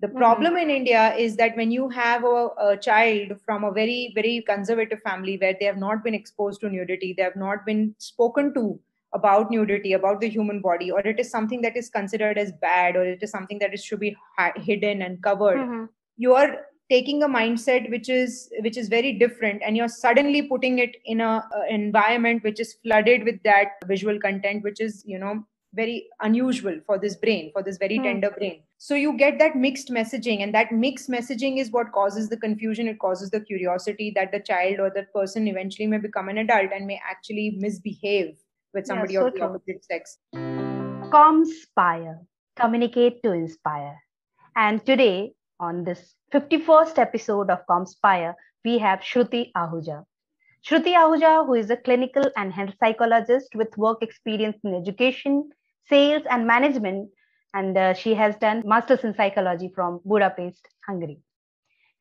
the mm-hmm. problem mm-hmm. in India is that when you have a, a, child from a very, very conservative family where they have not been exposed to nudity, they have not been spoken to about nudity, about the human body, or it is something that is considered as bad, or it is something that is, should be hidden and covered, mm-hmm. you are taking a mindset which is which is very different and you're suddenly putting it in a, a environment which is flooded with that visual content which is you know very unusual for this brain for this very mm. tender brain. So you get that mixed messaging and that mixed messaging is what causes the confusion. It causes the curiosity that the child or the person eventually may become an adult and may actually misbehave with somebody yeah, so of the opposite sex. Comspire communicate to inspire. And today on this 51st episode of comspire we have shruti ahuja. Shruti Ahuja, who is a clinical and health psychologist with work experience in education, sales, and management, and uh, she has done masters in psychology from Budapest, Hungary.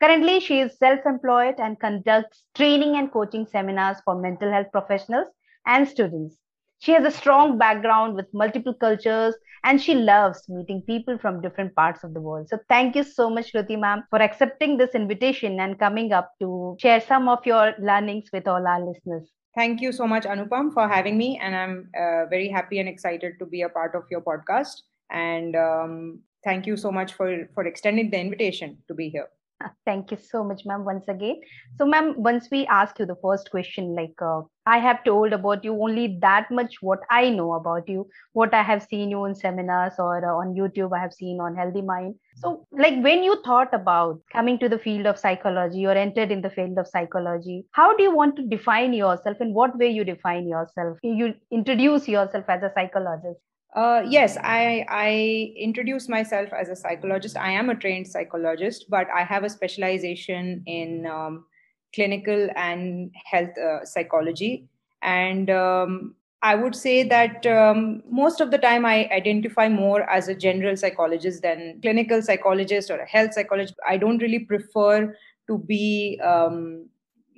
Currently, she is self employed and conducts training and coaching seminars for mental health professionals and students. She has a strong background with multiple cultures and she loves meeting people from different parts of the world. So, thank you so much, Shruti ma'am, for accepting this invitation and coming up to share some of your learnings with all our listeners. Thank you so much, Anupam, for having me. And I'm uh, very happy and excited to be a part of your podcast. And um, thank you so much for, for extending the invitation to be here. Thank you so much, ma'am, once again. So, ma'am, once we ask you the first question, like uh, I have told about you only that much what I know about you, what I have seen you in seminars or uh, on YouTube, I have seen on Healthy Mind. So, like when you thought about coming to the field of psychology or entered in the field of psychology, how do you want to define yourself? In what way you define yourself? You introduce yourself as a psychologist. Uh, yes, I, I introduce myself as a psychologist. I am a trained psychologist, but I have a specialization in um, clinical and health uh, psychology. And um, I would say that um, most of the time I identify more as a general psychologist than clinical psychologist or a health psychologist. I don't really prefer to be um,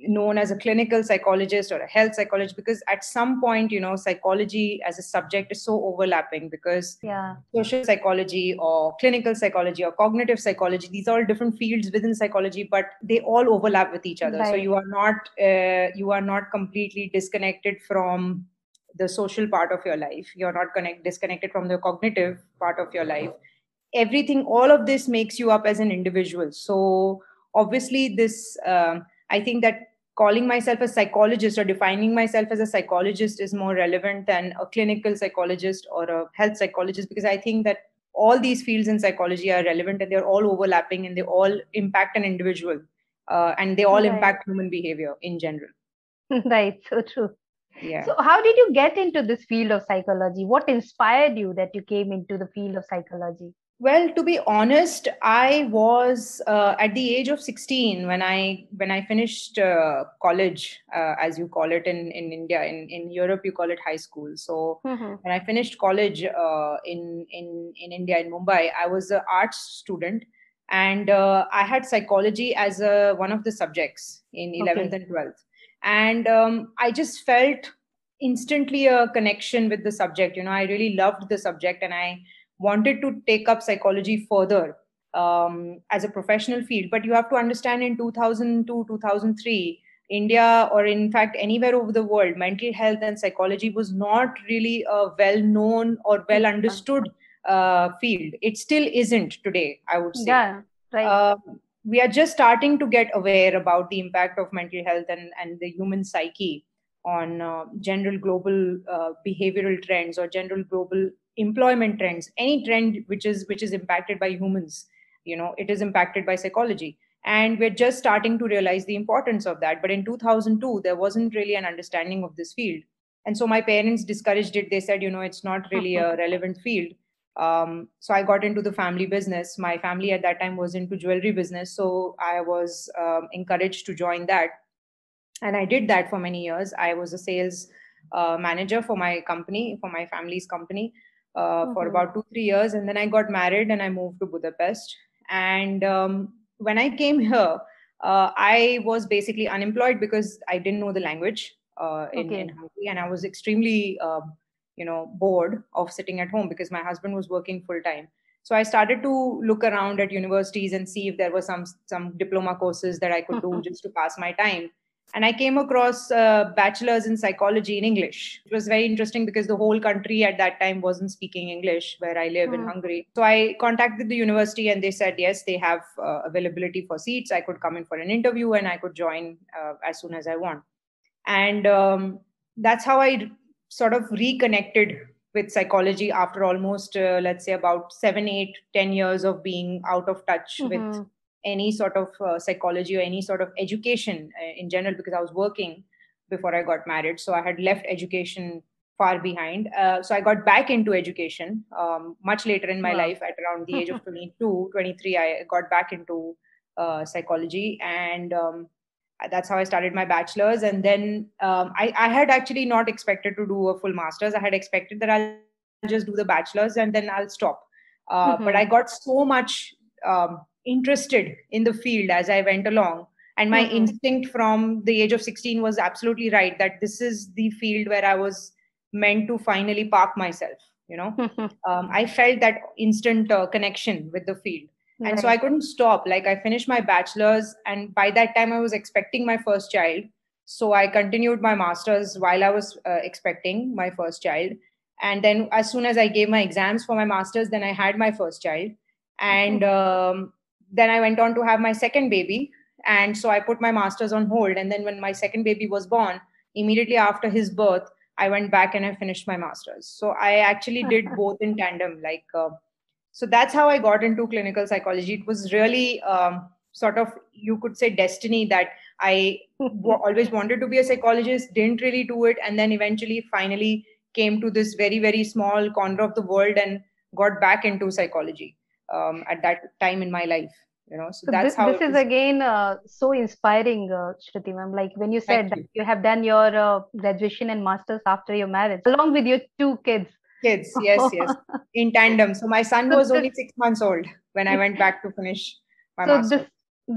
known as a clinical psychologist or a health psychologist because at some point you know psychology as a subject is so overlapping because yeah. social psychology or clinical psychology or cognitive psychology these are all different fields within psychology but they all overlap with each other. Right. so you are not uh, you are not completely disconnected from the social part of your life. You're not connect disconnected from the cognitive part of your life. Everything all of this makes you up as an individual. So obviously this um, i think that calling myself a psychologist or defining myself as a psychologist is more relevant than a clinical psychologist or a health psychologist because I think that all these fields in psychology are relevant and they're all overlapping and they all impact an individual uh, and they all right. impact human behavior in general. right, so true. Yeah. So, how did you get into this field of psychology? What inspired you that you came into the field of psychology? Well, to be honest, I was uh, at the age of 16 when I when I finished uh, college, uh, as you call it in, in India. In, in Europe, you call it high school. So mm-hmm. when I finished college uh, in in in India in Mumbai, I was an arts student, and uh, I had psychology as a, one of the subjects in 11th okay. and 12th, and um, I just felt instantly a connection with the subject. You know, I really loved the subject, and I wanted to take up psychology further um, as a professional field. But you have to understand in 2002, 2003, India, or in fact anywhere over the world, mental health and psychology was not really a well known or well understood uh, field. It still isn't today, I would say. Yeah, right. Uh, we are just starting to get aware about the impact of mental health and, and the human psyche on uh, general global uh, behavioral trends or general global employment trends. Any trend which is which is impacted by humans you know it is impacted by psychology. And we're just starting to realize the importance of that. But in 2002 there wasn't really an understanding of this field. And so my parents discouraged it. They said you know it's not really a relevant field um, so i got into the family business. My family at that time was into jewelry business so i was um, encouraged to join that. And i did that for many years. I was a sales uh, manager for my company for my family's company uh, mm-hmm. for about two three years. And then i got married and i moved to budapest. And um, when i came here uh, i was basically unemployed because i didn't know the language uh, in, okay. in hungary. And i was extremely um, you know bored of sitting at home because my husband was working full time so i started to look around at universities and see if there were some some diploma courses that i could do just to pass my time. And i came across a bachelor's in psychology in english. It was very interesting because the whole country at that time wasn't speaking english where i live mm. in hmm. hungary. So i contacted the university and they said yes they have uh, availability for seats. I could come in for an interview and i could join uh, as soon as i want. And um, that's how i sort of reconnected with psychology after almost uh, let's say about seven eight ten years of being out of touch mm-hmm. with any sort of uh, psychology or any sort of education uh, in general because i was working before i got married so i had left education far behind uh, so i got back into education um, much later in my wow. life at around the age of 22 23 i got back into uh, psychology and um, that's how I started my bachelor's. And then um, I, I had actually not expected to do a full master's. I had expected that I'll just do the bachelor's and then I'll stop. Uh, mm-hmm. But I got so much um, interested in the field as I went along. And my mm-hmm. instinct from the age of 16 was absolutely right that this is the field where I was meant to finally park myself. You know, um, I felt that instant uh, connection with the field and so i couldn't stop. Like i finished my bachelor's and by that time i was expecting my first child. So i continued my master's while i was uh, expecting my first child. And then as soon as i gave my exams for my master's then i had my first child. And um, then i went on to have my second baby. And so i put my master's on hold. And then when my second baby was born immediately after his birth i went back and i finished my master's. So i actually did both in tandem. Like uh, so that's how i got into clinical psychology. It was really um, sort of you could say destiny that I w- always wanted to be a psychologist didn't really do it and then eventually finally came to this very very small corner of the world and got back into psychology um, at that time in my life you know. So, so that's this, how this is again uh, so inspiring uh, shruti ma'am. Like when you said Thank that you. you have done your uh, graduation and masters after your marriage along with your two kids kids yes yes. In tandem. So my son was only six months old when i went back to finish my so master's. this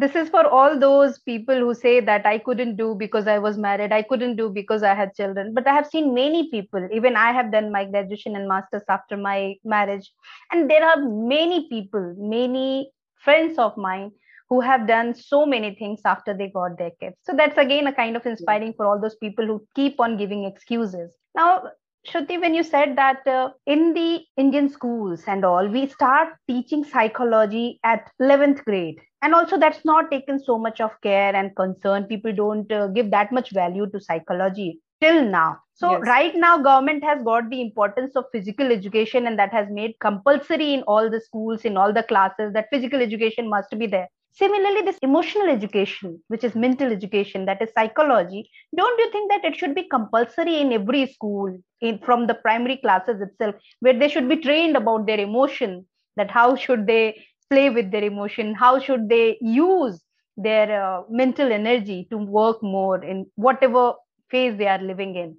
this is for all those people who say that i couldn't do because i was married i couldn't do because i had children. But i have seen many people even i have done my graduation and masters after my marriage. And there are many people many friends of mine who have done so many things after they got their kids. So that's again a kind of inspiring for all those people who keep on giving excuses. Now Shruti, when you said that uh, in the Indian schools and all, we start teaching psychology at 11th grade. And also, that's not taken so much of care and concern. People don't uh, give that much value to psychology till now. So, yes. right now, government has got the importance of physical education, and that has made compulsory in all the schools, in all the classes, that physical education must be there. Similarly, this emotional education, which is mental education, that is psychology, don't you think that it should be compulsory in every school, in from the primary classes itself, where they should be trained about their emotion, that how should they play with their emotion, how should they use their uh, mental energy to work more in whatever phase they are living in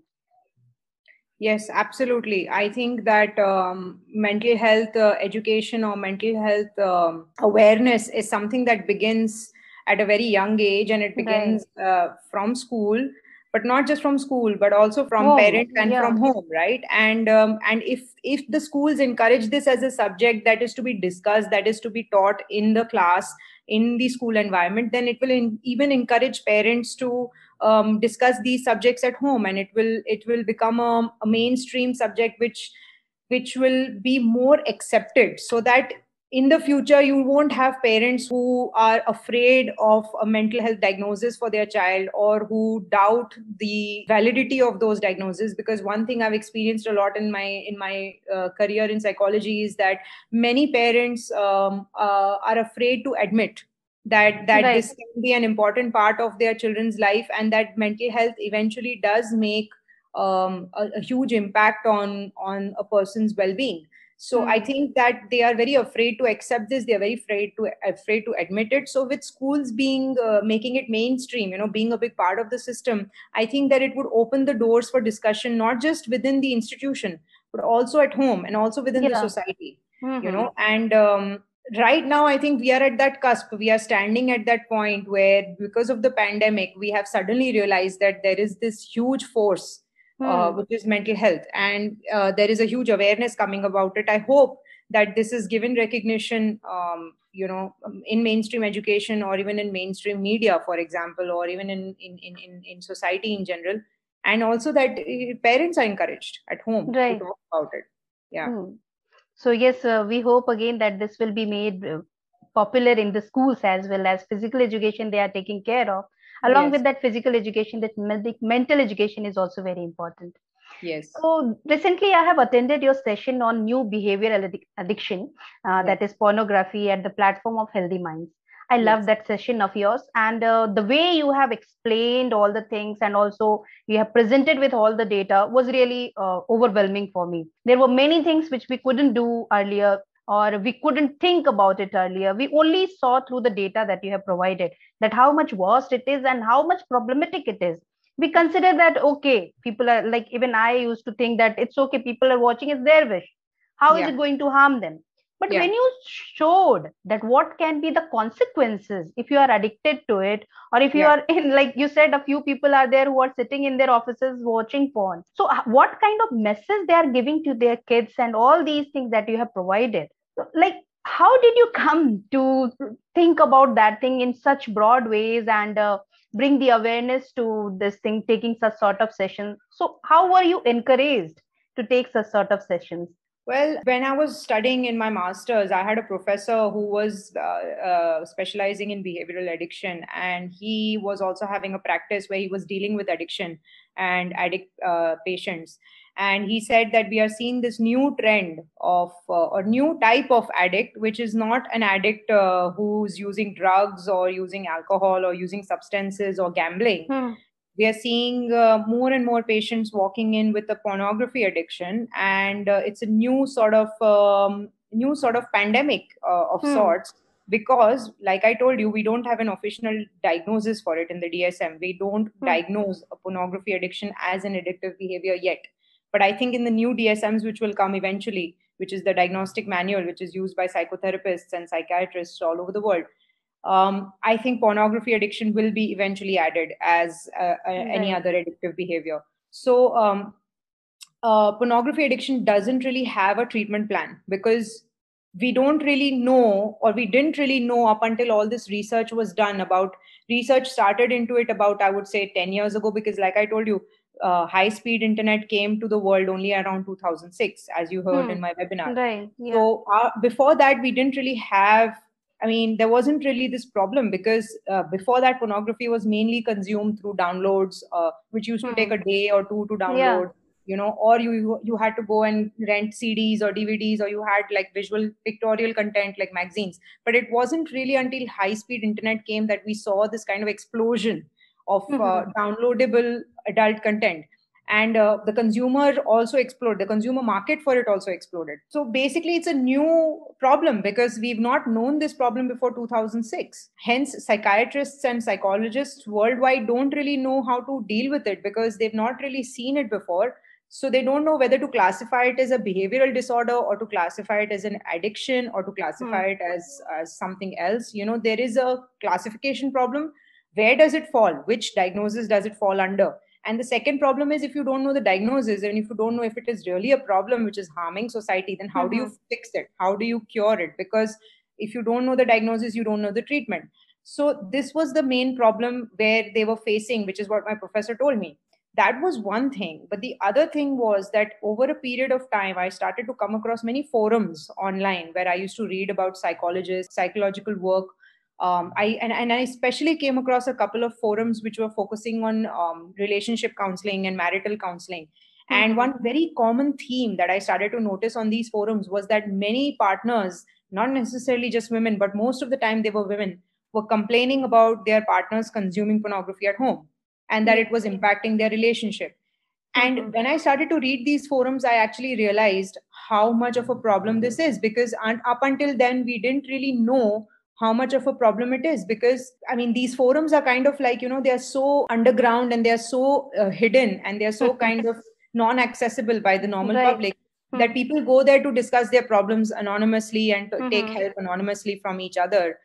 Yes, absolutely. I think that um, mental health uh, education or mental health um, awareness is something that begins at a very young age and it begins right. uh, from school but not just from school but also from home. parents and yeah. from home right and um, and if if the schools encourage this as a subject that is to be discussed that is to be taught in the class in the school environment then it will in, even encourage parents to um, discuss these subjects at home and it will it will become a, a mainstream subject which which will be more accepted so that in the future you won't have parents who are afraid of a mental health diagnosis for their child or who doubt the validity of those diagnoses. Because one thing i've experienced a lot in my in my uh, career in psychology is that many parents um, uh, are afraid to admit that that right. this can be an important part of their children's life and that mental health eventually does make um, a, a, huge impact on on a person's well-being so mm-hmm. i think that they are very afraid to accept this they are very afraid to afraid to admit it so with schools being uh, making it mainstream you know being a big part of the system i think that it would open the doors for discussion not just within the institution but also at home and also within yeah. the society mm-hmm. you know and um, right now i think we are at that cusp we are standing at that point where because of the pandemic we have suddenly realized that there is this huge force uh, hmm. which is mental health and uh, there is a huge awareness coming about it i hope that this is given recognition um, you know um, in mainstream education or even in mainstream media for example or even in in in, in society in general and also that uh, parents are encouraged at home right. to talk about it yeah hmm. So yes uh, we hope again that this will be made uh, popular in the schools as well as physical education they are taking care of. Along yes. with that physical education that mental education is also very important. Yes. So recently i have attended your session on new behavioral addiction uh, that is pornography at the platform of healthy minds i yes. love that session of yours. And uh, the way you have explained all the things and also you have presented with all the data was really uh, overwhelming for me. There were many things which we couldn't do earlier or we couldn't think about it earlier. We only saw through the data that you have provided that how much worst it is and how much problematic it is. We consider that okay people are like even i used to think that it's okay people are watching it's their wish. How yeah. is it going to harm them but yeah. when you showed that what can be the consequences if you are addicted to it or if you yeah. are in like you said a few people are there who are sitting in their offices watching porn so uh, what kind of message they are giving to their kids and all these things that you have provided like how did you come to think about that thing in such broad ways and uh, bring the awareness to this thing taking such sort of sessions so how were you encouraged to take such sort of sessions well, when I was studying in my master's, I had a professor who was uh, uh, specializing in behavioral addiction, and he was also having a practice where he was dealing with addiction and addict uh, patients. And he said that we are seeing this new trend of uh, a new type of addict, which is not an addict uh, who's using drugs or using alcohol or using substances or gambling. Hmm we are seeing uh, more and more patients walking in with a pornography addiction and uh, it's a new sort of um, new sort of pandemic uh, of hmm. sorts because like i told you we don't have an official diagnosis for it in the dsm we don't hmm. diagnose a pornography addiction as an addictive behavior yet but i think in the new dsms which will come eventually which is the diagnostic manual which is used by psychotherapists and psychiatrists all over the world um, I think pornography addiction will be eventually added as uh, right. any other addictive behavior. So, um, uh, pornography addiction doesn't really have a treatment plan because we don't really know, or we didn't really know up until all this research was done about research started into it about, I would say, 10 years ago, because, like I told you, uh, high speed internet came to the world only around 2006 as you heard hmm. in my webinar right yeah. so uh, before that we didn't really have I mean, there wasn't really this problem because uh, before that, pornography was mainly consumed through downloads, uh, which used to hmm. take a day or two to download. Yeah. You know, or you you had to go and rent CDs or DVDs, or you had like visual pictorial content like magazines. But it wasn't really until high speed internet came that we saw this kind of explosion of uh, mm-hmm. downloadable adult content and uh, the consumer also exploded. The consumer market for it also exploded. So basically it's a new problem because we've not known this problem before 2006 hence psychiatrists and psychologists worldwide don't really know how to deal with it because they've not really seen it before. So they don't know whether to classify it as a behavioral disorder or to classify it as an addiction or to classify hmm. it as, as something else. You know there is a classification problem. Where does it fall? Which diagnosis does it fall under and the second problem is if you don't know the diagnosis and if you don't know if it is really a problem which is harming society, then how mm-hmm. do you mm-hmm. fix it? How do you cure it? Because if you don't know the diagnosis, you don't know the treatment. So this was the main problem where they were facing, which is what my professor told me. That was one thing. But the other thing was that over a period of time, I started to come across many forums online where I used to read about psychologists, psychological work um, I and, and I especially came across a couple of forums which were focusing on um, relationship counseling and marital counseling. Mm-hmm. And one very common theme that I started to notice on these forums was that many partners, not necessarily just women, but most of the time they were women, were complaining about their partners consuming pornography at home and that it was impacting their relationship. And mm-hmm. when I started to read these forums, I actually realized how much of a problem this is because up until then, we didn't really know how much of a problem it is because i mean these forums are kind of like you know they're so underground and they're so uh, hidden and they're so kind of non accessible by the normal right. public mm-hmm. that people go there to discuss their problems anonymously and to mm-hmm. take help anonymously from each other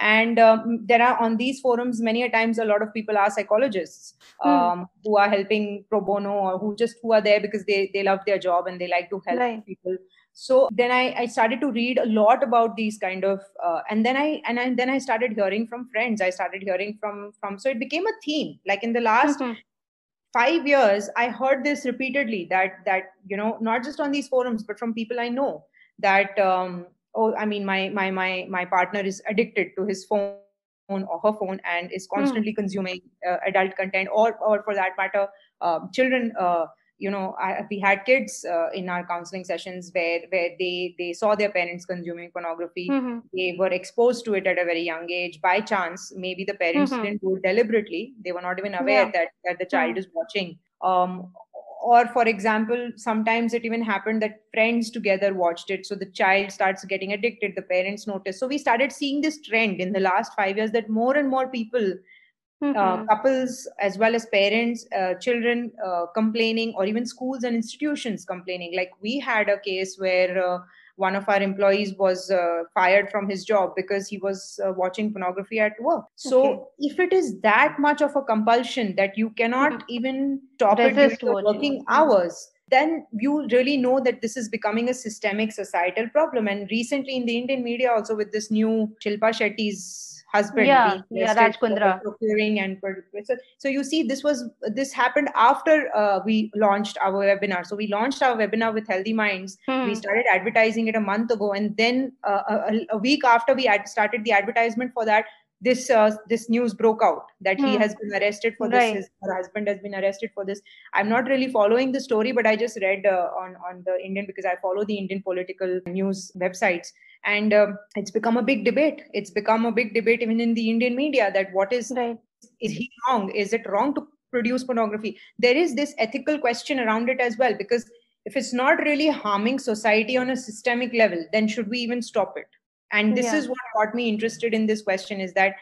and um, there are on these forums many a times a lot of people are psychologists hmm. um, mm. who are helping pro bono or who just who are there because they they love their job and they like to help right. people so then I, I started to read a lot about these kind of uh, and then I and I, then I started hearing from friends. I started hearing from from so it became a theme. Like in the last mm-hmm. five years, I heard this repeatedly that that you know not just on these forums but from people I know that um, oh I mean my my my my partner is addicted to his phone or her phone and is hmm. constantly mm. consuming uh, adult content or or for that matter um, children uh, you know I, we had kids uh, in our counseling sessions where where they they saw their parents consuming pornography mm-hmm. they were exposed to it at a very young age by chance maybe the parents mm-hmm. didn't do it deliberately they were not even aware yeah. that that the child mm-hmm. is watching um, or for example sometimes it even happened that friends together watched it so the child starts getting addicted the parents notice so we started seeing this trend in the last 5 years that more and more people Mm-hmm. Uh, couples as well as parents uh, children uh, complaining or even schools and institutions complaining like we had a case where uh, one of our employees was uh, fired from his job because he was uh, watching pornography at work so okay. if it is that much of a compulsion that you cannot mm-hmm. even stop Resist it during working mm-hmm. hours then you really know that this is becoming a systemic societal problem and recently in the indian media also with this new shilpa shetty's husband yeah, yeah Raj Kundra. procuring and so, so you see this was this happened after uh, we launched our webinar so we launched our webinar with healthy minds hmm. we started advertising it a month ago and then uh, a, a, week after we had started the advertisement for that this uh, this news broke out that hmm. he has been arrested for right. this his her husband has been arrested for this i'm not really following the story but i just read uh, on on the indian because i follow the indian political news websites and um, it's become a big debate it's become a big debate even in the indian media that what is right. is he wrong is it wrong to produce pornography there is this ethical question around it as well because if it's not really harming society on a systemic level then should we even stop it and this yeah. is what got me interested in this question is that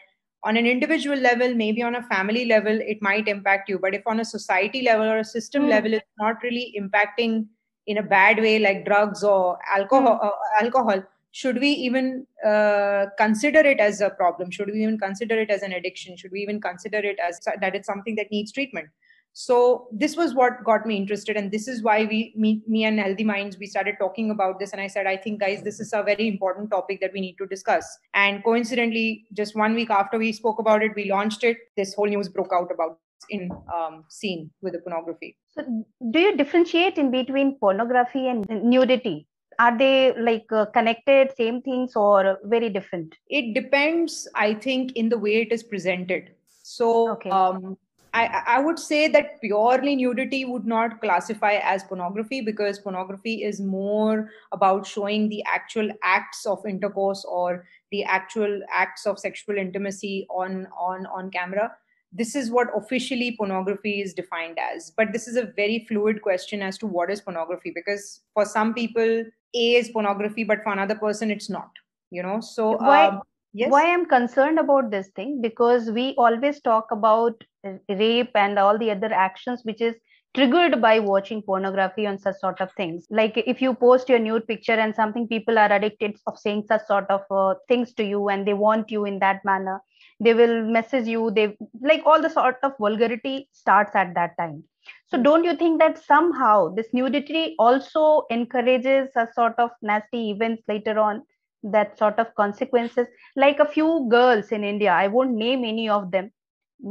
on an individual level maybe on a family level it might impact you but if on a society level or a system mm. level it's not really impacting in a bad way like drugs or alcohol mm. uh, alcohol should we even uh, consider it as a problem should we even consider it as an addiction should we even consider it as that it's something that needs treatment so this was what got me interested and this is why we me, me and healthy minds we started talking about this and i said i think guys this is a very important topic that we need to discuss. And coincidentally just one week after we spoke about it we launched it this whole news broke out about in um, scene with the pornography. So do you differentiate in between pornography and nudity? Are they like uh, connected same things or very different? It depends i think in the way it is presented. So okay. um, I, I would say that purely nudity would not classify as pornography because pornography is more about showing the actual acts of intercourse or the actual acts of sexual intimacy on on on camera. This is what officially pornography is defined as. But this is a very fluid question as to what is pornography because for some people a is pornography but for another person it's not you know? So um, yes? why i'm concerned about this thing? Because we always talk about rape and all the other actions which is triggered by watching pornography and such sort of things. Like if you post your nude picture and something people are addicted of saying such sort of uh, things to you and they want you in that manner they will message you they like all the sort of vulgarity starts at that time. So don't you think that somehow this nudity also encourages a sort of nasty events later on that sort of consequences. Like a few girls in india i won't name any of them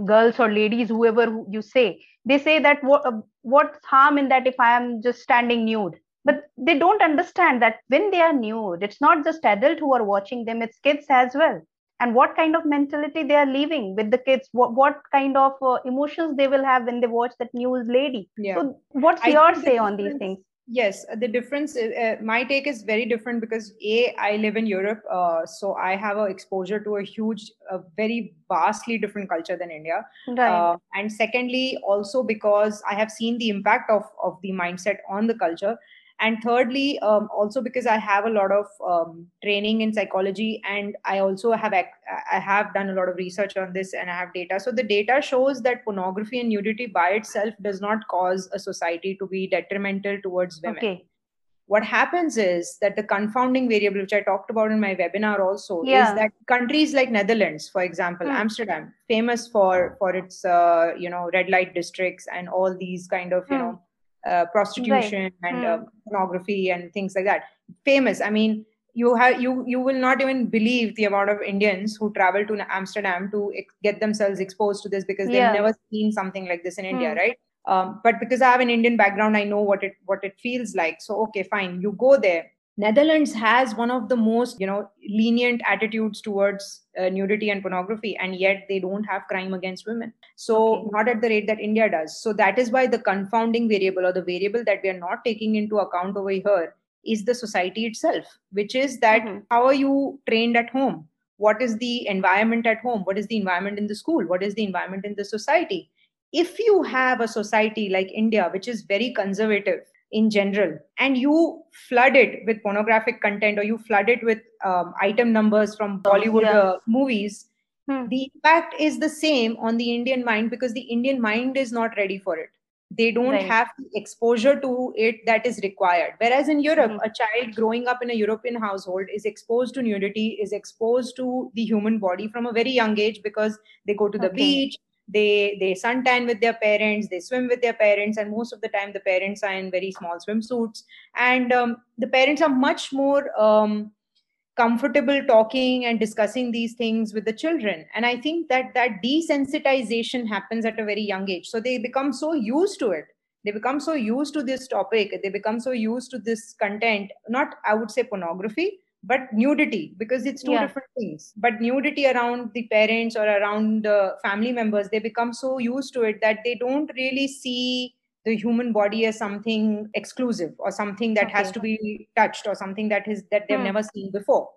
girls or ladies whoever you say they say that what what's harm in that if i am just standing nude? But they don't understand that when they are nude it's not just adult who are watching them it's kids as well. And what kind of mentality they are leaving with the kids what, what kind of uh, emotions they will have when they watch that news lady. Yeah. so what's I your say on these things yes the difference uh, uh, my take is very different because a i live in europe uh, so i have a exposure to a huge a very vastly different culture than india right. Uh, and secondly also because i have seen the impact of of the mindset on the culture and thirdly um, also because i have a lot of um, training in psychology and i also have i have done a lot of research on this and i have data so the data shows that pornography and nudity by itself does not cause a society to be detrimental towards women okay what happens is that the confounding variable which i talked about in my webinar also yeah. is that countries like netherlands for example hmm. amsterdam famous for for its uh, you know red light districts and all these kind of you hmm. know uh, prostitution right. and mm. uh, pornography and things like that famous. I mean, you have you you will not even believe the amount of Indians who travel to Amsterdam to ex- get themselves exposed to this because they've never seen something like this in India, hmm. right? Um, but because I have an Indian background, I know what it what it feels like. So okay, fine, you go there. Netherlands has one of the most you know lenient attitudes towards uh, nudity and pornography, and yet they don't have crime against women. So okay. not at the rate that India does. So that is why the confounding variable or the variable that we are not taking into account over here is the society itself, which is that mm-hmm. how are you trained at home? What is the environment at home? What is the environment in the school? What is the environment in the society? If you have a society like India, which is very conservative in general, and you flood it with pornographic content or you flood it with um, item numbers from Bollywood yeah. uh, movies, hmm. the impact is the same on the Indian mind because the Indian mind is not ready for it they don't right. have the exposure to it that is required whereas in europe mm-hmm. a child growing up in a european household is exposed to nudity is exposed to the human body from a very young age because they go to the okay. beach they they suntan with their parents they swim with their parents and most of the time the parents are in very small swimsuits. And um, the parents are much more um, comfortable talking and discussing these things with the children. And i think that that desensitization happens at a very young age. So they become so used to it. They become so used to this topic. They become so used to this content. Not i would say pornography but nudity because it's two yeah. different things but nudity around the parents or around the family members they become so used to it that they don't really see the human body as something exclusive or something that okay. has to be touched or something that is that they've mm. never seen before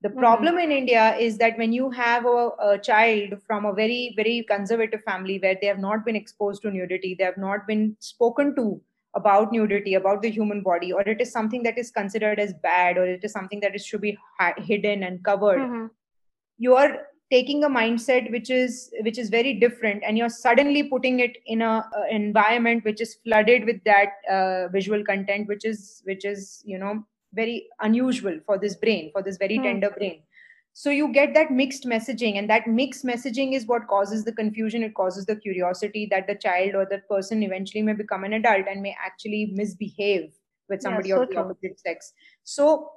the mm-hmm. problem in india is that when you have a, a, child from a very very conservative family where they have not been exposed to nudity they have not been spoken to about nudity about the human body or it is something that is considered as bad or it is something that is should be hidden and covered mm-hmm. you are taking a mindset which is which is very different and you're suddenly putting it in a, environment which is flooded with that uh, visual content which is which is you know very unusual for this brain for this very mm. tender brain so you get that mixed messaging and that mixed messaging is what causes the confusion it causes the curiosity that the child or that person eventually may become an adult and may actually misbehave with somebody yeah, so of the opposite sex so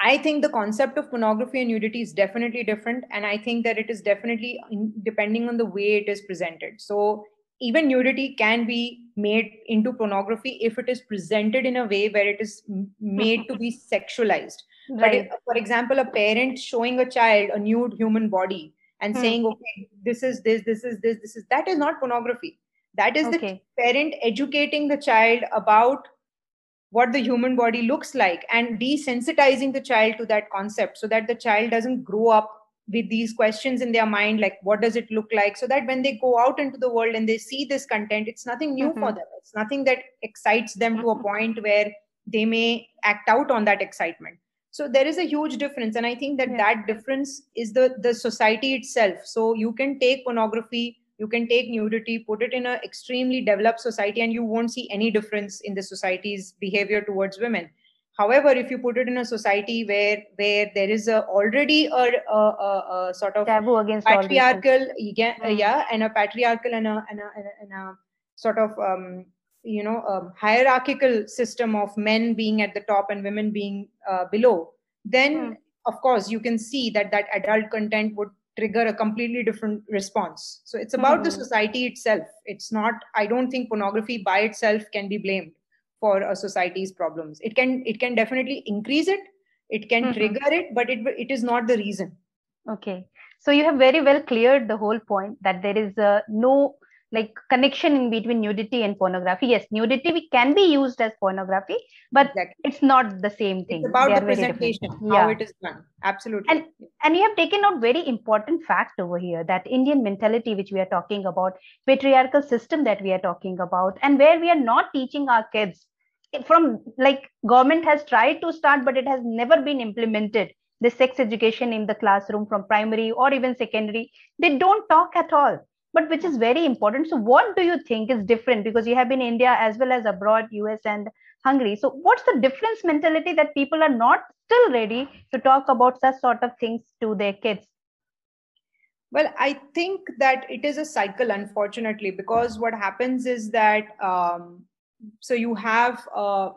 I think the concept of pornography and nudity is definitely different. And I think that it is definitely depending on the way it is presented. So even nudity can be made into pornography if it is presented in a way where it is made to be sexualized. Right. But if, for example, a parent showing a child a nude human body and hmm. saying, okay, this is this, this is this, this is that is not pornography. That is okay. the parent educating the child about what the human body looks like and desensitizing the child to that concept so that the child doesn't grow up with these questions in their mind like what does it look like so that when they go out into the world and they see this content it's nothing new mm-hmm. for them it's nothing that excites them to a mm-hmm. point where they may act out on that excitement so there is a huge difference and i think that yeah. that difference is the the society itself so you can take pornography you can take nudity put it in an extremely developed society and you won't see any difference in the society's behavior towards women however if you put it in a society where where there is a, already a, a, a, a sort of taboo against patriarchal yeah, mm. yeah and a patriarchal and a, and a, and a sort of um, you know um, hierarchical system of men being at the top and women being uh, below then mm. of course you can see that that adult content would trigger a completely different response so it's about mm-hmm. the hmm. society itself it's not i don't think pornography by itself can be blamed for a society's problems it can it can definitely increase it it can mm-hmm. trigger it but it it is not the reason okay so you have very well cleared the whole point that there is uh, no like connection in between nudity and pornography. Yes nudity can be used as pornography but exactly. it's not the same thing. It's about the presentation how yeah. it is done. Absolutely. And and you have taken out very important fact over here that indian mentality which we are talking about patriarchal system that we are talking about and where we are not teaching our kids. From like government has tried to start but it has never been implemented. The sex education in the classroom from primary or even secondary they don't talk at all but which is very important. So, what do you think is different? Because you have been India as well as abroad, US and Hungary. So, what's the difference mentality that people are not still ready to talk about such sort of things to their kids? Well, I think that it is a cycle, unfortunately, because what happens is that um, so you have uh,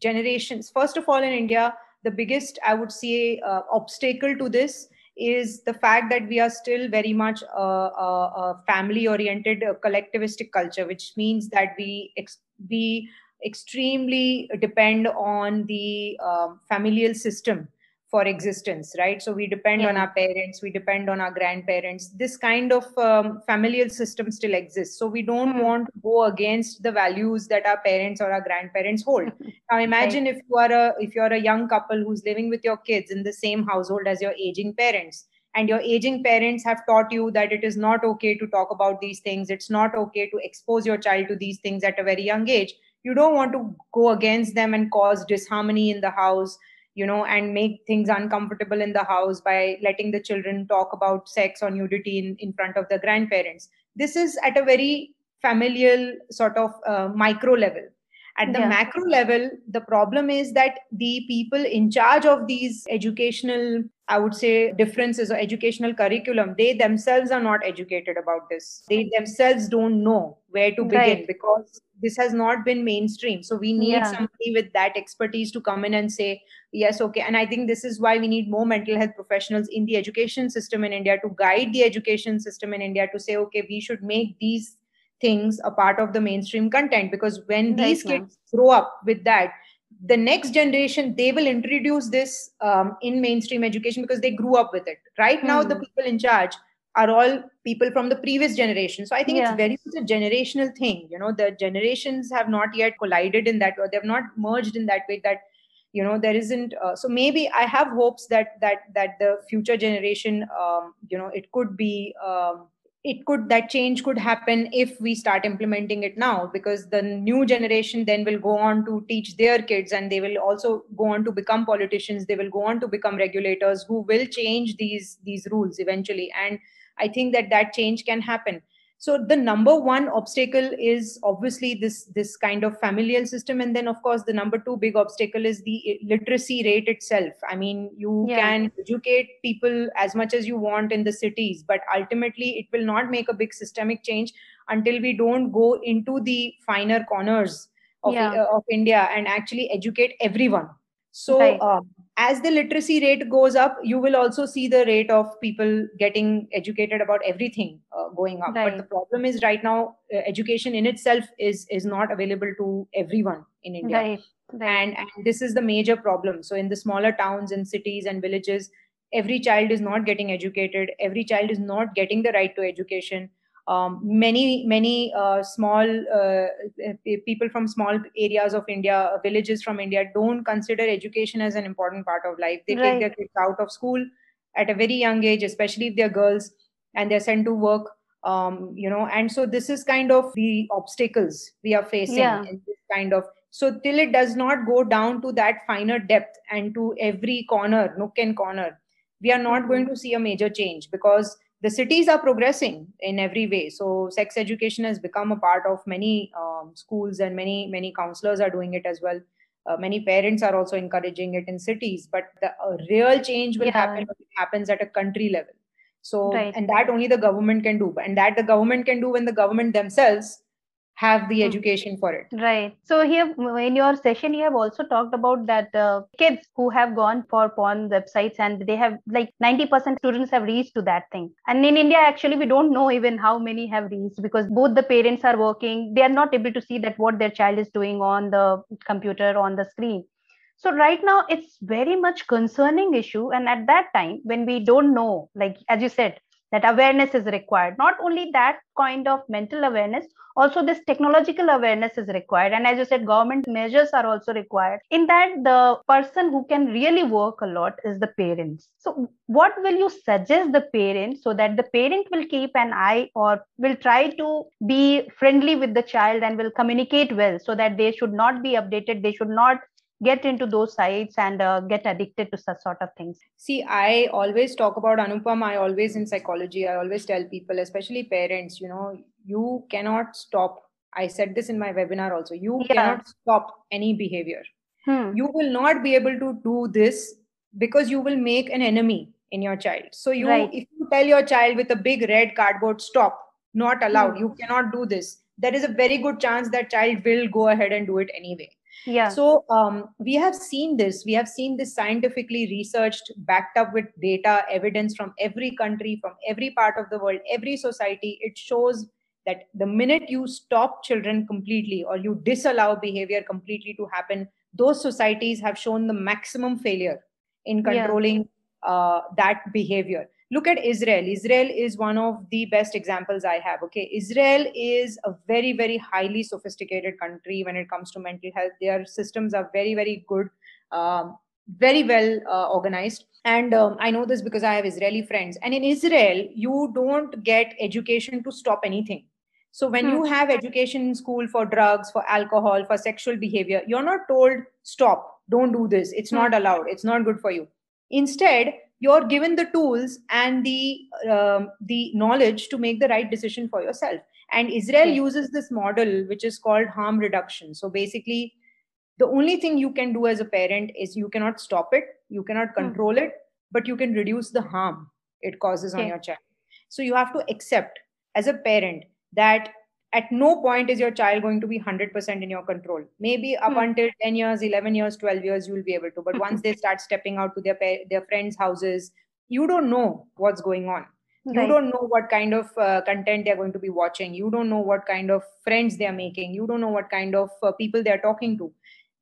generations first of all in india the biggest i would say uh, obstacle to this is the fact that we are still very much a, a, a family oriented collectivistic culture which means that we ex- we extremely depend on the um, familial system for existence right so we depend yeah. on our parents we depend on our grandparents this kind of um, familial system still exists so we don't mm. want to go against the values that our parents or our grandparents hold now imagine right. if you are a if you're a young couple who's living with your kids in the same household as your aging parents and your aging parents have taught you that it is not okay to talk about these things it's not okay to expose your child to these things at a very young age you don't want to go against them and cause disharmony in the house you know and make things uncomfortable in the house by letting the children talk about sex or nudity in, in front of the grandparents. This is at a very familial sort of uh, micro level at the yeah. macro level the problem is that the people in charge of these educational i would say differences or educational curriculum they themselves are not educated about this they themselves don't know where to begin right. because this has not been mainstream so we need yeah. somebody with that expertise to come in and say yes okay and i think this is why we need more mental health professionals in the education system in india to guide the education system in india to say okay we should make these things a part of the mainstream content because when right, these kids grow up with that the next generation they will introduce this um, in mainstream education because they grew up with it right now the hmm. people in charge are all people from the previous generation so i think yeah. it's very much a generational thing you know the generations have not yet collided in that or they've not merged in that way that you know there isn't uh, so maybe i have hopes that that that the future generation um, you know it could be um, it could that change could happen if we start implementing it now because the new generation then will go on to teach their kids and they will also go on to become politicians. They will go on to become regulators who will change these these rules eventually. And i think that that change can happen so the number one obstacle is obviously this this kind of familial system and then of course the number two big obstacle is the literacy rate itself i mean you yeah. can educate people as much as you want in the cities but ultimately it will not make a big systemic change until we don't go into the finer corners of, yeah. of india and actually educate everyone so right. um, as the literacy rate goes up you will also see the rate of people getting educated about everything uh, going up right. but the problem is right now uh, education in itself is is not available to everyone in india right. Right. And, and this is the major problem so in the smaller towns and cities and villages every child is not getting educated every child is not getting the right to education um, many many uh, small uh, people from small areas of india villages from india don't consider education as an important part of life they right. take their kids out of school at a very young age especially if they're girls and they're sent to work um, you know and so this is kind of the obstacles we are facing yeah. in this kind of so till it does not go down to that finer depth and to every corner nook and corner we are not mm-hmm. going to see a major change because the cities are progressing in every way so sex education has become a part of many um, schools and many many counselors are doing it as well uh, many parents are also encouraging it in cities but the uh, real change will yeah. happen when it happens at a country level so right. and that only the government can do and that the government can do when the government themselves have the hmm. education for it. Right. So here in your session you have also talked about that uh, kids who have gone for porn websites and they have like 90% students have reached to that thing. And in india actually we don't know even how many have reached because both the parents are working. They are not able to see that what their child is doing on the computer on the screen. So right now it's very much concerning issue. And at that time when we don't know like as you said that awareness is required. Not only that kind of mental awareness also this technological awareness is required. And as you said government measures are also required. In that the person who can really work a lot is the parents. So what will you suggest the parent so that the parent will keep an eye or will try to be friendly with the child and will communicate well so that they should not be updated they should not get into those sites and uh, get addicted to such sort of things see i always talk about anupam i always in psychology i always tell people especially parents you know you cannot stop i said this in my webinar also you yeah. cannot stop any behavior hmm. you will not be able to do this because you will make an enemy in your child so you right. if you tell your child with a big red cardboard stop not allowed hmm. you cannot do this there is a very good chance that child will go ahead and do it anyway yeah. So um, we have seen this. We have seen this scientifically researched backed up with data evidence from every country from every part of the world every society. It shows that the minute you stop children completely or you disallow behavior completely to happen those societies have shown the maximum failure in controlling yeah. uh, that behavior look at israel. Israel is one of the best examples i have okay? Israel is a very very highly sophisticated country when it comes to mental health. Their systems are very very good um, very well uh, organized. And um, i know this because i have israeli friends. And in israel you don't get education to stop anything. So when hmm. you have education in school for drugs for alcohol for sexual behavior you're not told stop. Don't do this. It's hmm. not allowed. It's not good for you. Instead you're given the tools and the um, the knowledge to make the right decision for yourself and israel okay. uses this model which is called harm reduction so basically the only thing you can do as a parent is you cannot stop it you cannot hmm. control mm. it but you can reduce the harm it causes okay. on your child so you have to accept as a parent that at no point is your child going to be 100% in your control. Maybe up hmm. until 10 years 11 years 12 years you will be able to. But once they start stepping out to their their friends houses you don't know what's going on. Right. you don't know what kind of uh, content they're going to be watching. You don't know what kind of friends they're making. You don't know what kind of uh, people they're talking to.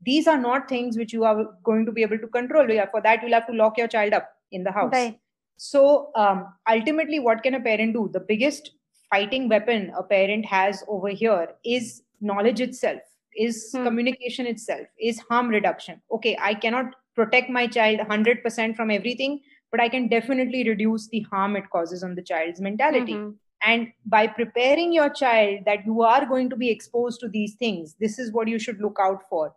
These are not things which you are going to be able to control. Yeah, for that you'll have to lock your child up in the house. Right. so um, ultimately what can a parent do? The biggest fighting weapon a parent has over here is knowledge itself is hmm. communication itself is harm reduction okay i cannot protect my child 100% from everything but i can definitely reduce the harm it causes on the child's mentality mm-hmm. and by preparing your child that you are going to be exposed to these things this is what you should look out for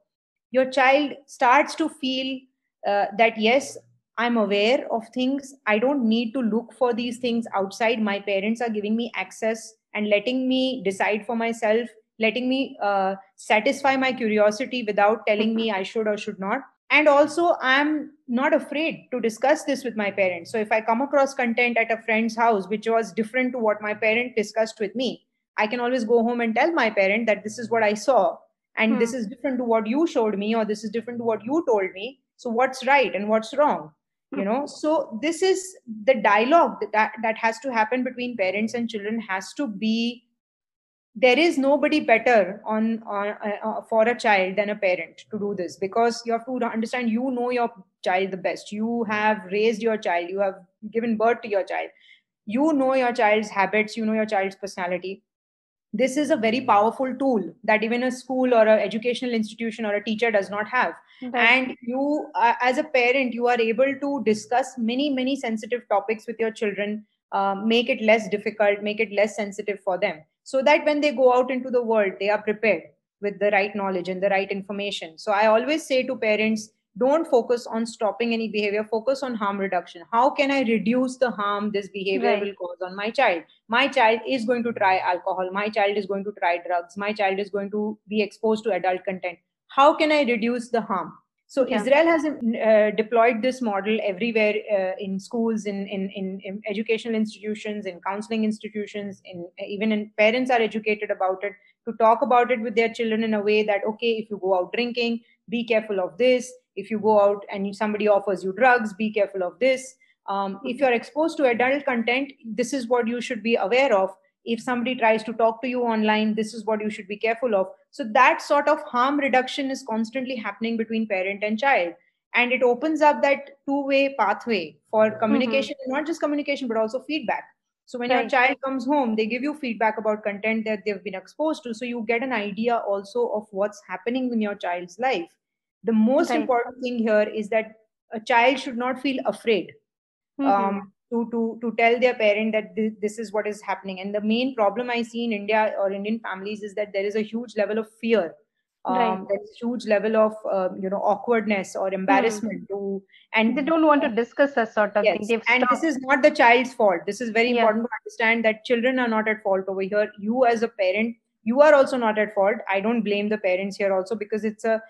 your child starts to feel uh, that yes i'm aware of things. I don't need to look for these things outside. My parents are giving me access and letting me decide for myself letting me uh, satisfy my curiosity without telling me i should or should not. And also i'm not afraid to discuss this with my parents. So if i come across content at a friend's house which was different to what my parent discussed with me i can always go home and tell my parent that this is what i saw and hmm. this is different to what you showed me or this is different to what you told me. So what's right and what's wrong you know? So this is the dialogue that that has to happen between parents and children has to be there is nobody better on, on uh, uh, for a child than a parent to do this because you have to understand you know your child the best. You have raised your child. You have given birth to your child. You know your child's habits. You know your child's personality this is a very powerful tool that even a school or an educational institution or a teacher does not have. And you uh, as a parent you are able to discuss many many sensitive topics with your children uh, make it less difficult make it less sensitive for them so that when they go out into the world they are prepared with the right knowledge and the right information. So i always say to parents don't focus on stopping any behavior. Focus on harm reduction. How can i reduce the harm this behavior right. will cause on my child? My child is going to try alcohol. My child is going to try drugs. My child is going to be exposed to adult content. How can i reduce the harm? So yeah. israel has uh, deployed this model everywhere uh, in schools in, in, in, in, educational institutions in counseling institutions in even in parents are educated about it to talk about it with their children in a way that okay if you go out drinking be careful of this if you go out and somebody offers you drugs be careful of this um, if you're exposed to adult content this is what you should be aware of if somebody tries to talk to you online this is what you should be careful of so that sort of harm reduction is constantly happening between parent and child and it opens up that two way pathway for mm-hmm. communication mm-hmm. not just communication but also feedback so when right. your child comes home they give you feedback about content that they've been exposed to so you get an idea also of what's happening in your child's life the most right. important thing here is that a child should not feel afraid mm-hmm. um, to to to tell their parent that this, this is what is happening and the main problem i see in india or indian families is that there is a huge level of fear um, right. there's huge level of uh, you know awkwardness or embarrassment mm. to and they don't want to discuss a sort of yes. thing They've and stopped. this is not the child's fault this is very yeah. important to understand that children are not at fault over here you as a parent you are also not at fault i don't blame the parents here also because it's a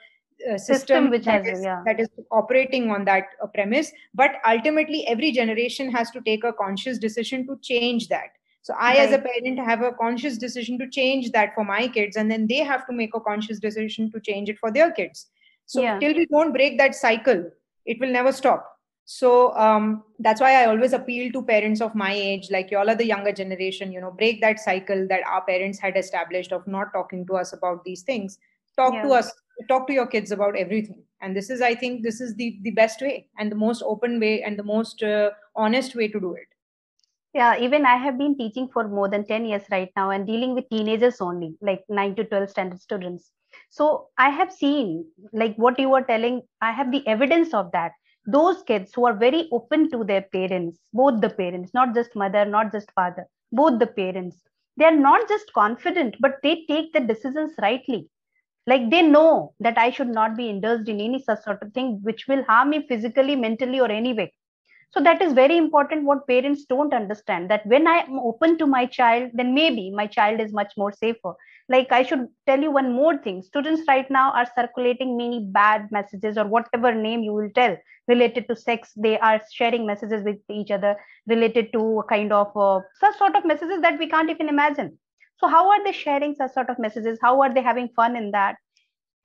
uh, system, system, which that, has, is, yeah. that is operating on that uh, premise but ultimately every generation has to take a conscious decision to change that so i right. as a parent have a conscious decision to change that for my kids and then they have to make a conscious decision to change it for their kids so yeah. till we don't break that cycle it will never stop so um, that's why i always appeal to parents of my age like y'all are the younger generation you know break that cycle that our parents had established of not talking to us about these things talk yeah. to us talk to your kids about everything. And this is i think this is the the best way and the most open way and the most uh, honest way to do it. Yeah even i have been teaching for more than 10 years right now and dealing with teenagers only like 9 to 12 standard students. So i have seen like what you were telling i have the evidence of that. Those kids who are very open to their parents, both the parents, not just mother, not just father, both the parents, they are not just confident, but they take the decisions rightly. Like they know that I should not be indulged in any such sort of thing which will harm me physically, mentally, or any way. So that is very important. What parents don't understand that when I am open to my child, then maybe my child is much more safer like i should tell you one more thing students right now are circulating many bad messages or whatever name you will tell related to sex they are sharing messages with each other related to kind of uh, such sort of messages that we can't even imagine so how are they sharing such sort of messages? How are they having fun in that?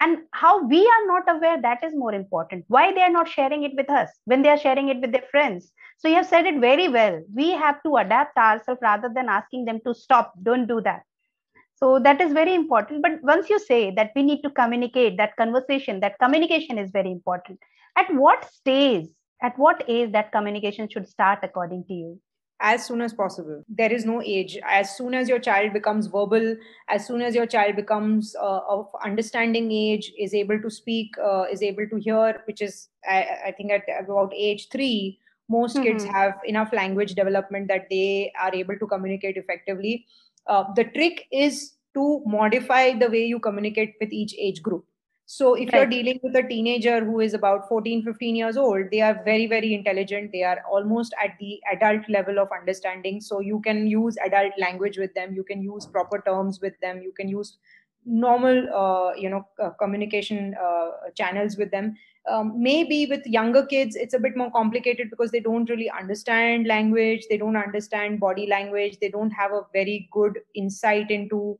And how we are not aware that is more important. Why they are not sharing it with us when they are sharing it with their friends? So you have said it very well. We have to adapt ourselves rather than asking them to stop. Don't do that. So that is very important. But once you say that we need to communicate that conversation that communication is very important. At what stage at what age that communication should start according to you as soon as possible. There is no age. As soon as your child becomes verbal as soon as your child becomes uh, of understanding age is able to speak uh, is able to hear which is I, I, think at about age 3 most mm-hmm. kids have enough language development that they are able to communicate effectively. Uh, the trick is to modify the way you communicate with each age group so if right. you're dealing with a teenager who is about 14 15 years old they are very very intelligent. They are almost at the adult level of understanding. So you can use adult language with them. You can use proper terms with them. You can use normal uh, you know uh, communication uh, channels with them. Um, maybe with younger kids it's a bit more complicated because they don't really understand language. They don't understand body language. They don't have a very good insight into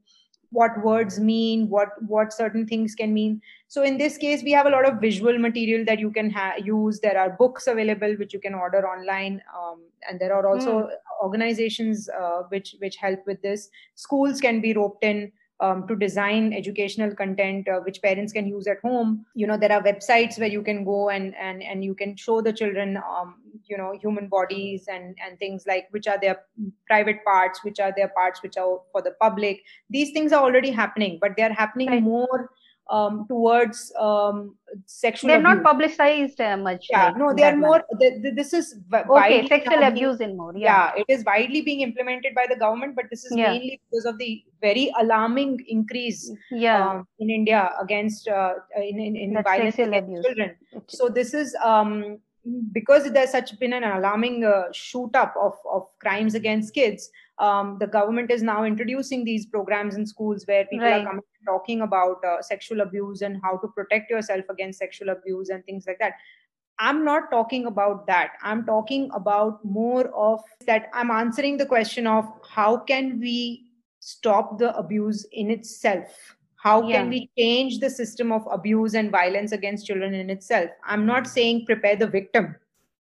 what words mean what what certain things can mean. So in this case we have a lot of visual material that you can ha- use. There are books available which you can order online um, and there are also mm. organizations uh, which which help with this. Schools can be roped in um, to design educational content uh, which parents can use at home. You know there are websites where you can go and and and you can show the children um, you know human bodies and and things like which are their private parts which are their parts which are for the public these things are already happening but they are happening right. more um, towards um, sexual they're abuse. not publicized uh, much yeah like no they are more this is okay sexual abuse in more yeah. yeah. it is widely being implemented by the government but this is yeah. mainly because of the very alarming increase yeah. Um, in india against uh, in, in, in violence against abuse. children so this is um, because there's such been an alarming uh, shoot up of, of crimes against kids um, the government is now introducing these programs in schools where people right. are coming talking about uh, sexual abuse and how to protect yourself against sexual abuse and things like that. I'm not talking about that. I'm talking about more of that i'm answering the question of how can we stop the abuse in itself how yeah. can we change the system of abuse and violence against children in itself i'm not saying prepare the victim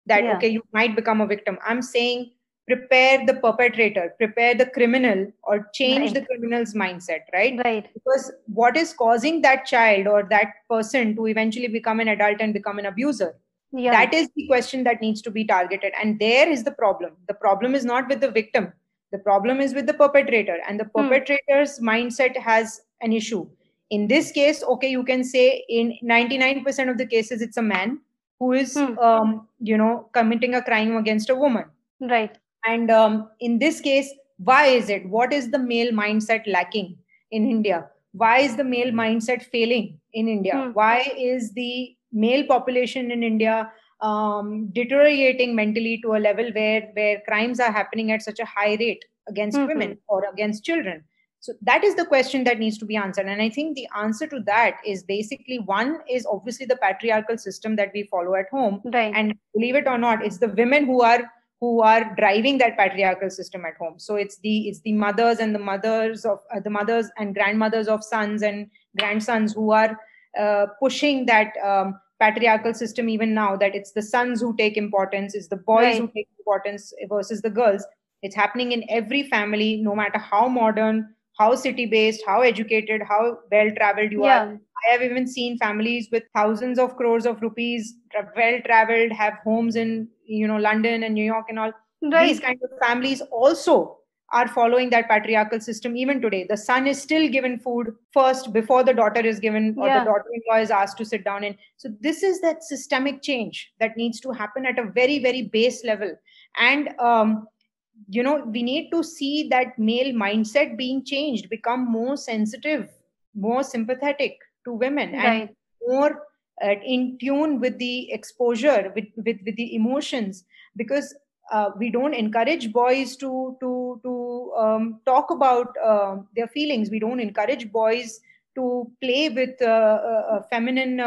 that yeah. okay you might become a victim i'm saying prepare the perpetrator, prepare the criminal, or change right. the criminal's mindset, right? Right. Because what is causing that child or that person to eventually become an adult and become an abuser? Yeah. That is the question that needs to be targeted. And there is the problem. The problem is not with the victim, the problem is with the perpetrator. And the hmm. perpetrator's hmm. mindset has an issue. In this case, okay, you can say in 99% of the cases, it's a man who is, hmm. um, you know, committing a crime against a woman. Right and um, in this case, why is it? What is the male mindset lacking in India? Why is the male mindset failing in India? Hmm. Why is the male population in India um, deteriorating mentally to a level where where crimes are happening at such a high rate against mm-hmm. women or against children? So that is the question that needs to be answered. And I think the answer to that is basically one is obviously the patriarchal system that we follow at home. Right. And believe it or not, it's the women who are who are driving that patriarchal system at home so it's the it's the mothers and the mothers of uh, the mothers and grandmothers of sons and grandsons who are uh, pushing that um, patriarchal system even now that it's the sons who take importance it's the boys right. who take importance versus the girls it's happening in every family no matter how modern how city based how educated how well traveled you yeah. are i have even seen families with thousands of crores of rupees well traveled have homes in you know london and new york and all right. these kind of families also are following that patriarchal system even today the son is still given food first before the daughter is given or yeah. the daughter-in-law is asked to sit down and so this is that systemic change that needs to happen at a very very base level and um, you know we need to see that male mindset being changed become more sensitive more sympathetic to women right. and more uh, in tune with the exposure with, with, with the emotions because uh, we don't encourage boys to to to um, talk about uh, their feelings. We don't encourage boys to play with uh, uh, uh feminine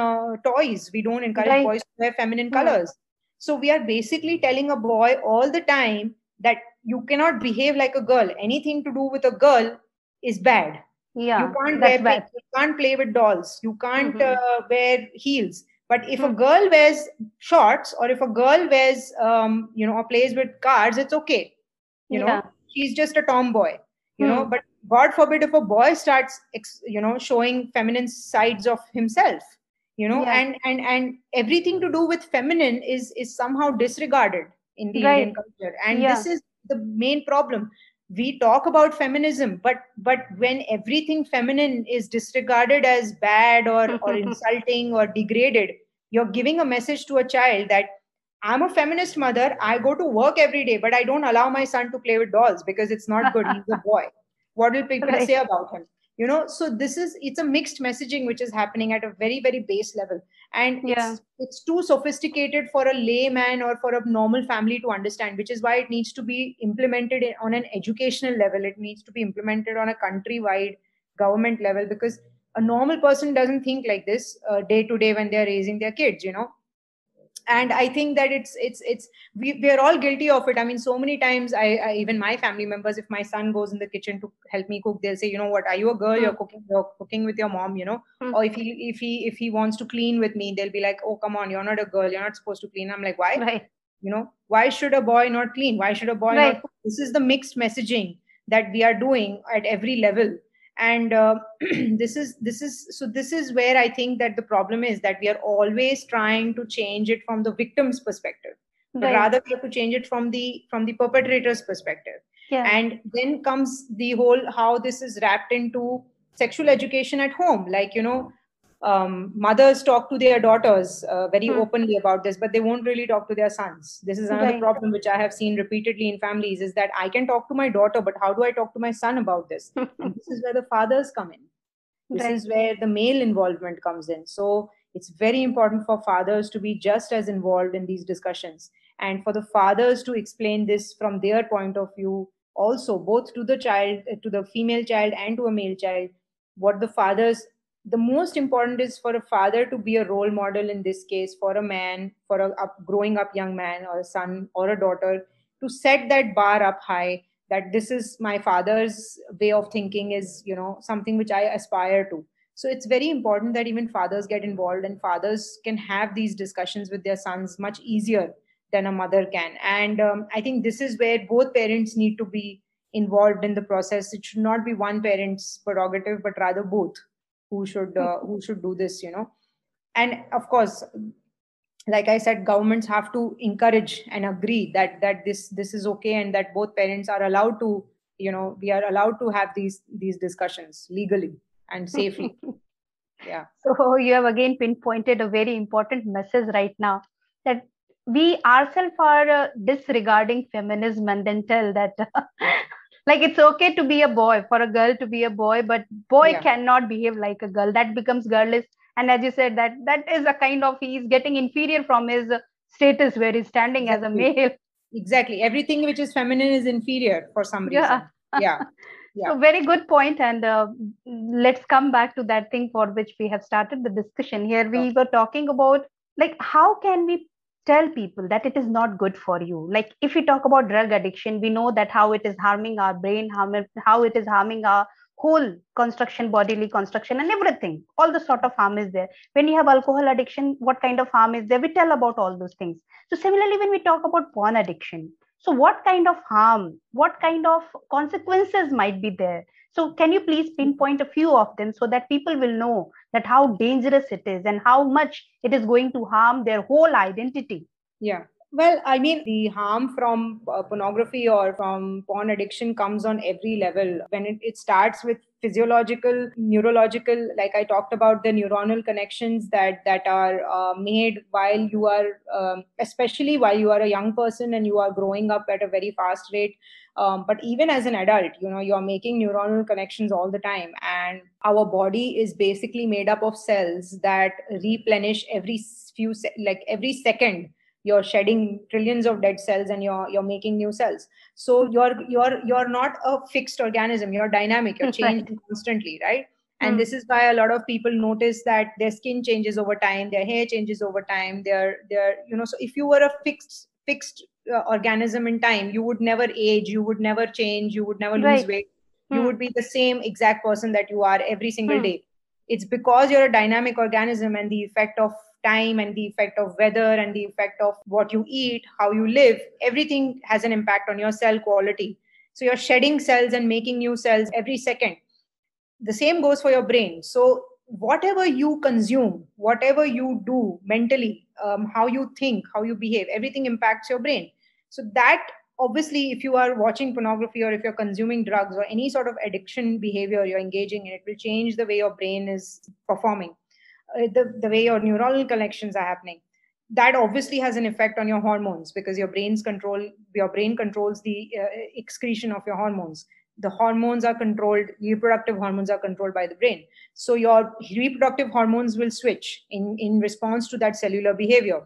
toys. We don't encourage right. boys to wear feminine hmm. colors. So we are basically telling a boy all the time that you cannot behave like a girl. Anything to do with a girl is bad. Yeah, you can't wear. Bad. You can't play with dolls. You can't mm-hmm. wear heels but if a hmm. girl wears shorts or if a girl wears, um, you know, or plays with cards, it's okay. You yeah. know, she's just a tomboy. You know, hmm. but God forbid if a boy starts, you know, showing feminine sides of himself. You know, yeah. and and and everything to do with feminine is is somehow disregarded in the right. Indian culture, and yeah. this is the main problem. We talk about feminism but but when everything feminine is disregarded as bad or or insulting or degraded you're giving a message to a child that i'm a feminist mother. I go to work every day but i don't allow my son to play with dolls because it's not good. He's a boy. What will people right. say about him you know so this is it's a mixed messaging which is happening at a very very base level. And yeah. it's, it's too sophisticated for a layman or for a normal family to understand which is why it needs to be implemented on an educational level. It needs to be implemented on a countrywide government level because a normal person doesn't think like this uh, day to day when they're raising their kids you know and i think that it's it's it's we, we are all guilty of it i mean so many times I, I even my family members if my son goes in the kitchen to help me cook they'll say you know what are you a girl mm. you're cooking you're cooking with your mom you know mm. or if he if he if he wants to clean with me they'll be like oh come on you're not a girl you're not supposed to clean i'm like why right. you know why should a boy not clean why should a boy right. not cook? this is the mixed messaging that we are doing at every level and uh, this is this is so this is where i think that the problem is that we are always trying to change it from the victim's perspective right. but rather we have to change it from the from the perpetrator's perspective yeah. and then comes the whole how this is wrapped into sexual education at home like you know um, mothers talk to their daughters uh, very hmm. openly about this but they won't really talk to their sons this is another right. problem which i have seen repeatedly in families is that i can talk to my daughter but how do i talk to my son about this and this is where the fathers come in this right. is where the male involvement comes in so it's very important for fathers to be just as involved in these discussions and for the fathers to explain this from their point of view also both to the child to the female child and to a male child what the fathers the most important is for a father to be a role model in this case for a man for a up, growing up young man or a son or a daughter to set that bar up high that this is my father's way of thinking is you know something which i aspire to. So it's very important that even fathers get involved and fathers can have these discussions with their sons much easier than a mother can. And um, i think this is where both parents need to be involved in the process. It should not be one parent's prerogative but rather both who should uh, who should do this you know? And of course like i said governments have to encourage and agree that that this this is okay and that both parents are allowed to you know we are allowed to have these these discussions legally and safely. Yeah. So you have again pinpointed a very important message right now that we ourselves are uh, disregarding feminism and then tell that like it's okay to be a boy for a girl to be a boy but boy yeah. cannot behave like a girl. That becomes girlish. And as you said that that is a kind of he's getting inferior from his status where he's standing exactly. as a male. Exactly. Everything which is feminine is inferior for some reason. Yeah. Yeah, yeah. so very good point and uh, let's come back to that thing for which we have started the discussion. Here we were talking about like how can we tell people that it is not good for you. Like if we talk about drug addiction we know that how it is harming our brain how it is harming our whole construction bodily construction and everything. All the sort of harm is there. When you have alcohol addiction what kind of harm is there? We tell about all those things. So similarly when we talk about porn addiction so what kind of harm what kind of consequences might be there so can you please pinpoint a few of them so that people will know that how dangerous it is and how much it is going to harm their whole identity yeah well, I mean, the harm from uh, pornography or from porn addiction comes on every level. When it, it starts with physiological, neurological, like I talked about the neuronal connections that that are uh, made while you are, um, especially while you are a young person and you are growing up at a very fast rate. Um, but even as an adult, you know, you are making neuronal connections all the time, and our body is basically made up of cells that replenish every few, se- like every second you're shedding trillions of dead cells and you're you're making new cells. So you're you're you're not a fixed organism you're dynamic you're changing constantly right? And mm. this is why a lot of people notice that their skin changes over time their hair changes over time they're they're you know so if you were a fixed fixed uh, organism in time you would never age you would never change you would never right. lose weight mm. you hmm. would be the same exact person that you are every single mm. day it's because you're a dynamic organism and the effect of time and the effect of weather and the effect of what you eat, how you live, everything has an impact on your cell quality. So you're shedding cells and making new cells every second. The same goes for your brain. So whatever you consume, whatever you do mentally, um, how you think, how you behave, everything impacts your brain. So that obviously if you are watching pornography or if you're consuming drugs or any sort of addiction behavior you're engaging in it will change the way your brain is performing. Uh, the, the way your neuronal connections are happening. That obviously has an effect on your hormones because your brain's control your brain controls the uh, excretion of your hormones the hormones are controlled reproductive hormones are controlled by the brain. So your reproductive hormones will switch in in response to that cellular behavior.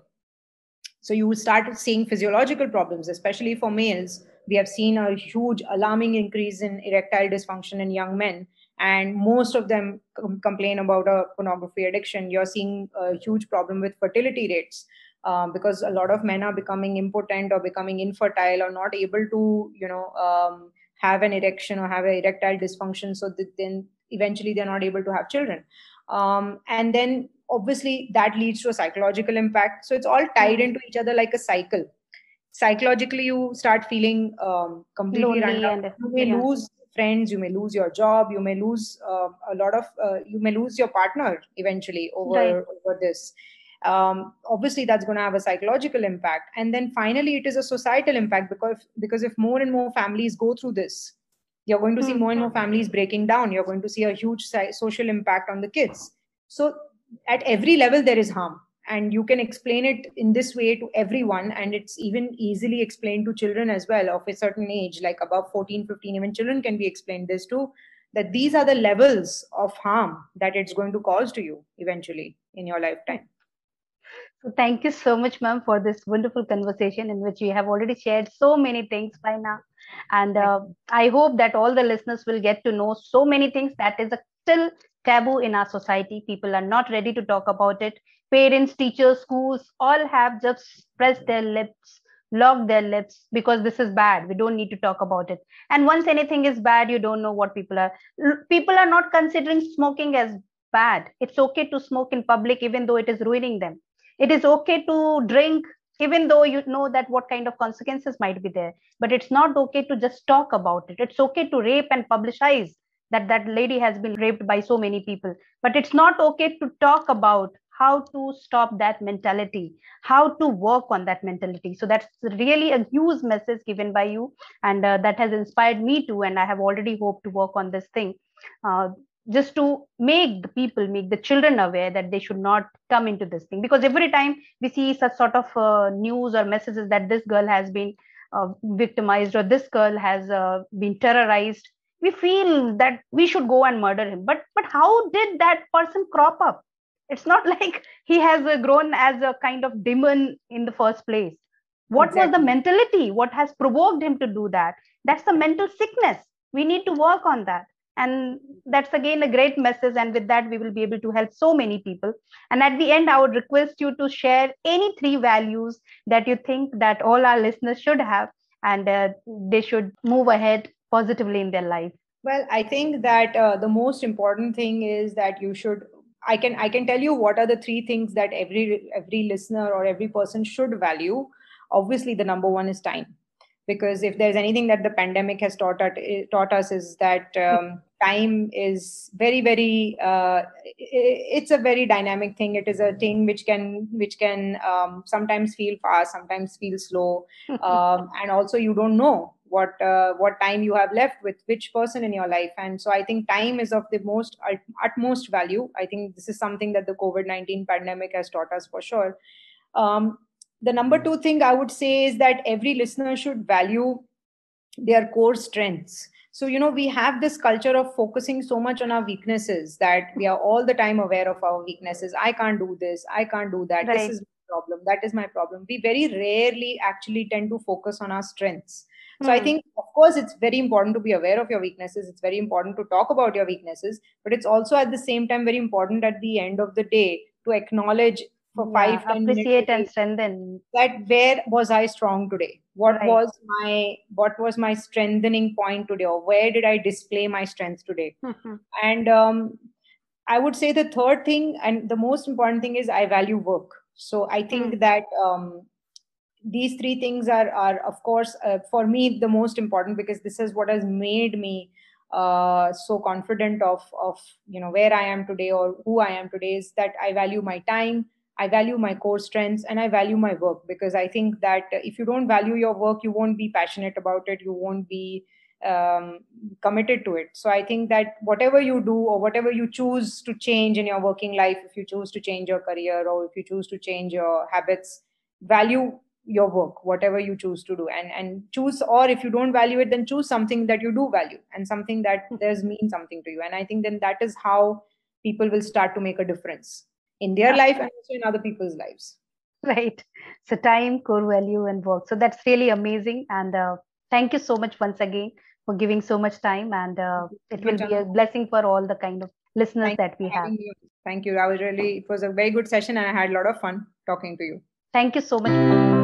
So you will start seeing physiological problems especially for males. We have seen a huge alarming increase in erectile dysfunction in young men and most of them com- complain about a pornography addiction. You're seeing a huge problem with fertility rates um, because a lot of men are becoming impotent or becoming infertile or not able to you know um, have an erection or have an erectile dysfunction so that then eventually they're not able to have children um, and then obviously that leads to a psychological impact so it's all tied into each other like a cycle psychologically you start feeling um, completely random. you may yeah. lose friends you may lose your job you may lose uh, a lot of uh, you may lose your partner eventually over right. over this um, obviously that's going to have a psychological impact. And then finally it is a societal impact because because if more and more families go through this you're going to see mm-hmm. more and more families breaking down. You're going to see a huge social impact on the kids. So at every level there is harm. And you can explain it in this way to everyone. And it's even easily explained to children as well of a certain age like above 14 15 even children can be explained this too that these are the levels of harm that it's going to cause to you eventually in your lifetime thank you so much ma'am for this wonderful conversation in which we have already shared so many things by now. And uh, i hope that all the listeners will get to know so many things that is a still taboo in our society. People are not ready to talk about it. Parents teachers schools all have just pressed their lips locked their lips because this is bad. We don't need to talk about it. And once anything is bad you don't know what people are. People are not considering smoking as bad. It's okay to smoke in public even though it is ruining them it is okay to drink even though you know that what kind of consequences might be there. But it's not okay to just talk about it. It's okay to rape and publicize that that lady has been raped by so many people. But it's not okay to talk about how to stop that mentality how to work on that mentality. So that's really a huge message given by you and uh, that has inspired me too and i have already hoped to work on this thing. Uh, just to make the people make the children aware that they should not come into this thing. Because every time we see such sort of uh, news or messages that this girl has been uh, victimized or this girl has uh, been terrorized we feel that we should go and murder him. But but how did that person crop up? It's not like he has grown as a kind of demon in the first place. What exactly. was the mentality? What has provoked him to do that? That's the mental sickness. We need to work on that and that's again a great message and with that we will be able to help so many people. And at the end i would request you to share any three values that you think that all our listeners should have and uh, they should move ahead positively in their life. Well i think that uh, the most important thing is that you should i can i can tell you what are the three things that every every listener or every person should value. Obviously the number one is time. Because if there's anything that the pandemic has taught, taught us is that um, time is very very uh, it's a very dynamic thing. It is a thing which can which can um, sometimes feel fast sometimes feel slow. Um, and also you don't know what uh, what time you have left with which person in your life. And so i think time is of the most utmost value. I think this is something that the covid-19 pandemic has taught us for sure. Um, the number two thing i would say is that every listener should value their core strengths so you know we have this culture of focusing so much on our weaknesses that we are all the time aware of our weaknesses. I can't do this. I can't do that. Right. this is my problem. That is my problem. We very rarely actually tend to focus on our strengths. So i hmm. think of course it's very important to be aware of your weaknesses. It's very important to talk about your weaknesses but it's also at the same time very important at the end of the day to acknowledge for yeah, five appreciate and strengthen that where was i strong today what right. was my what was my strengthening point today or where did i display my strength today mm-hmm. and um, i would say the third thing and the most important thing is i value work so i think mm. that um, these three things are are of course uh, for me the most important because this is what has made me uh, so confident of of you know where i am today or who i am today is that i value my time I value my core strengths and I value my work because I think that if you don't value your work, you won't be passionate about it. You won't be um, committed to it. So I think that whatever you do or whatever you choose to change in your working life, if you choose to change your career or if you choose to change your habits, value your work, whatever you choose to do, and and choose. Or if you don't value it, then choose something that you do value and something that does mean something to you. And I think then that is how people will start to make a difference in their yeah. life and also in other people's lives. Right. So time core value and work. So that's really amazing. And uh, thank you so much once again for giving so much time. And uh, it will be a blessing for all the kind of listeners thank that we have. you. thank you. I was really it was a very good session and i had a lot of fun talking to you. Thank you so much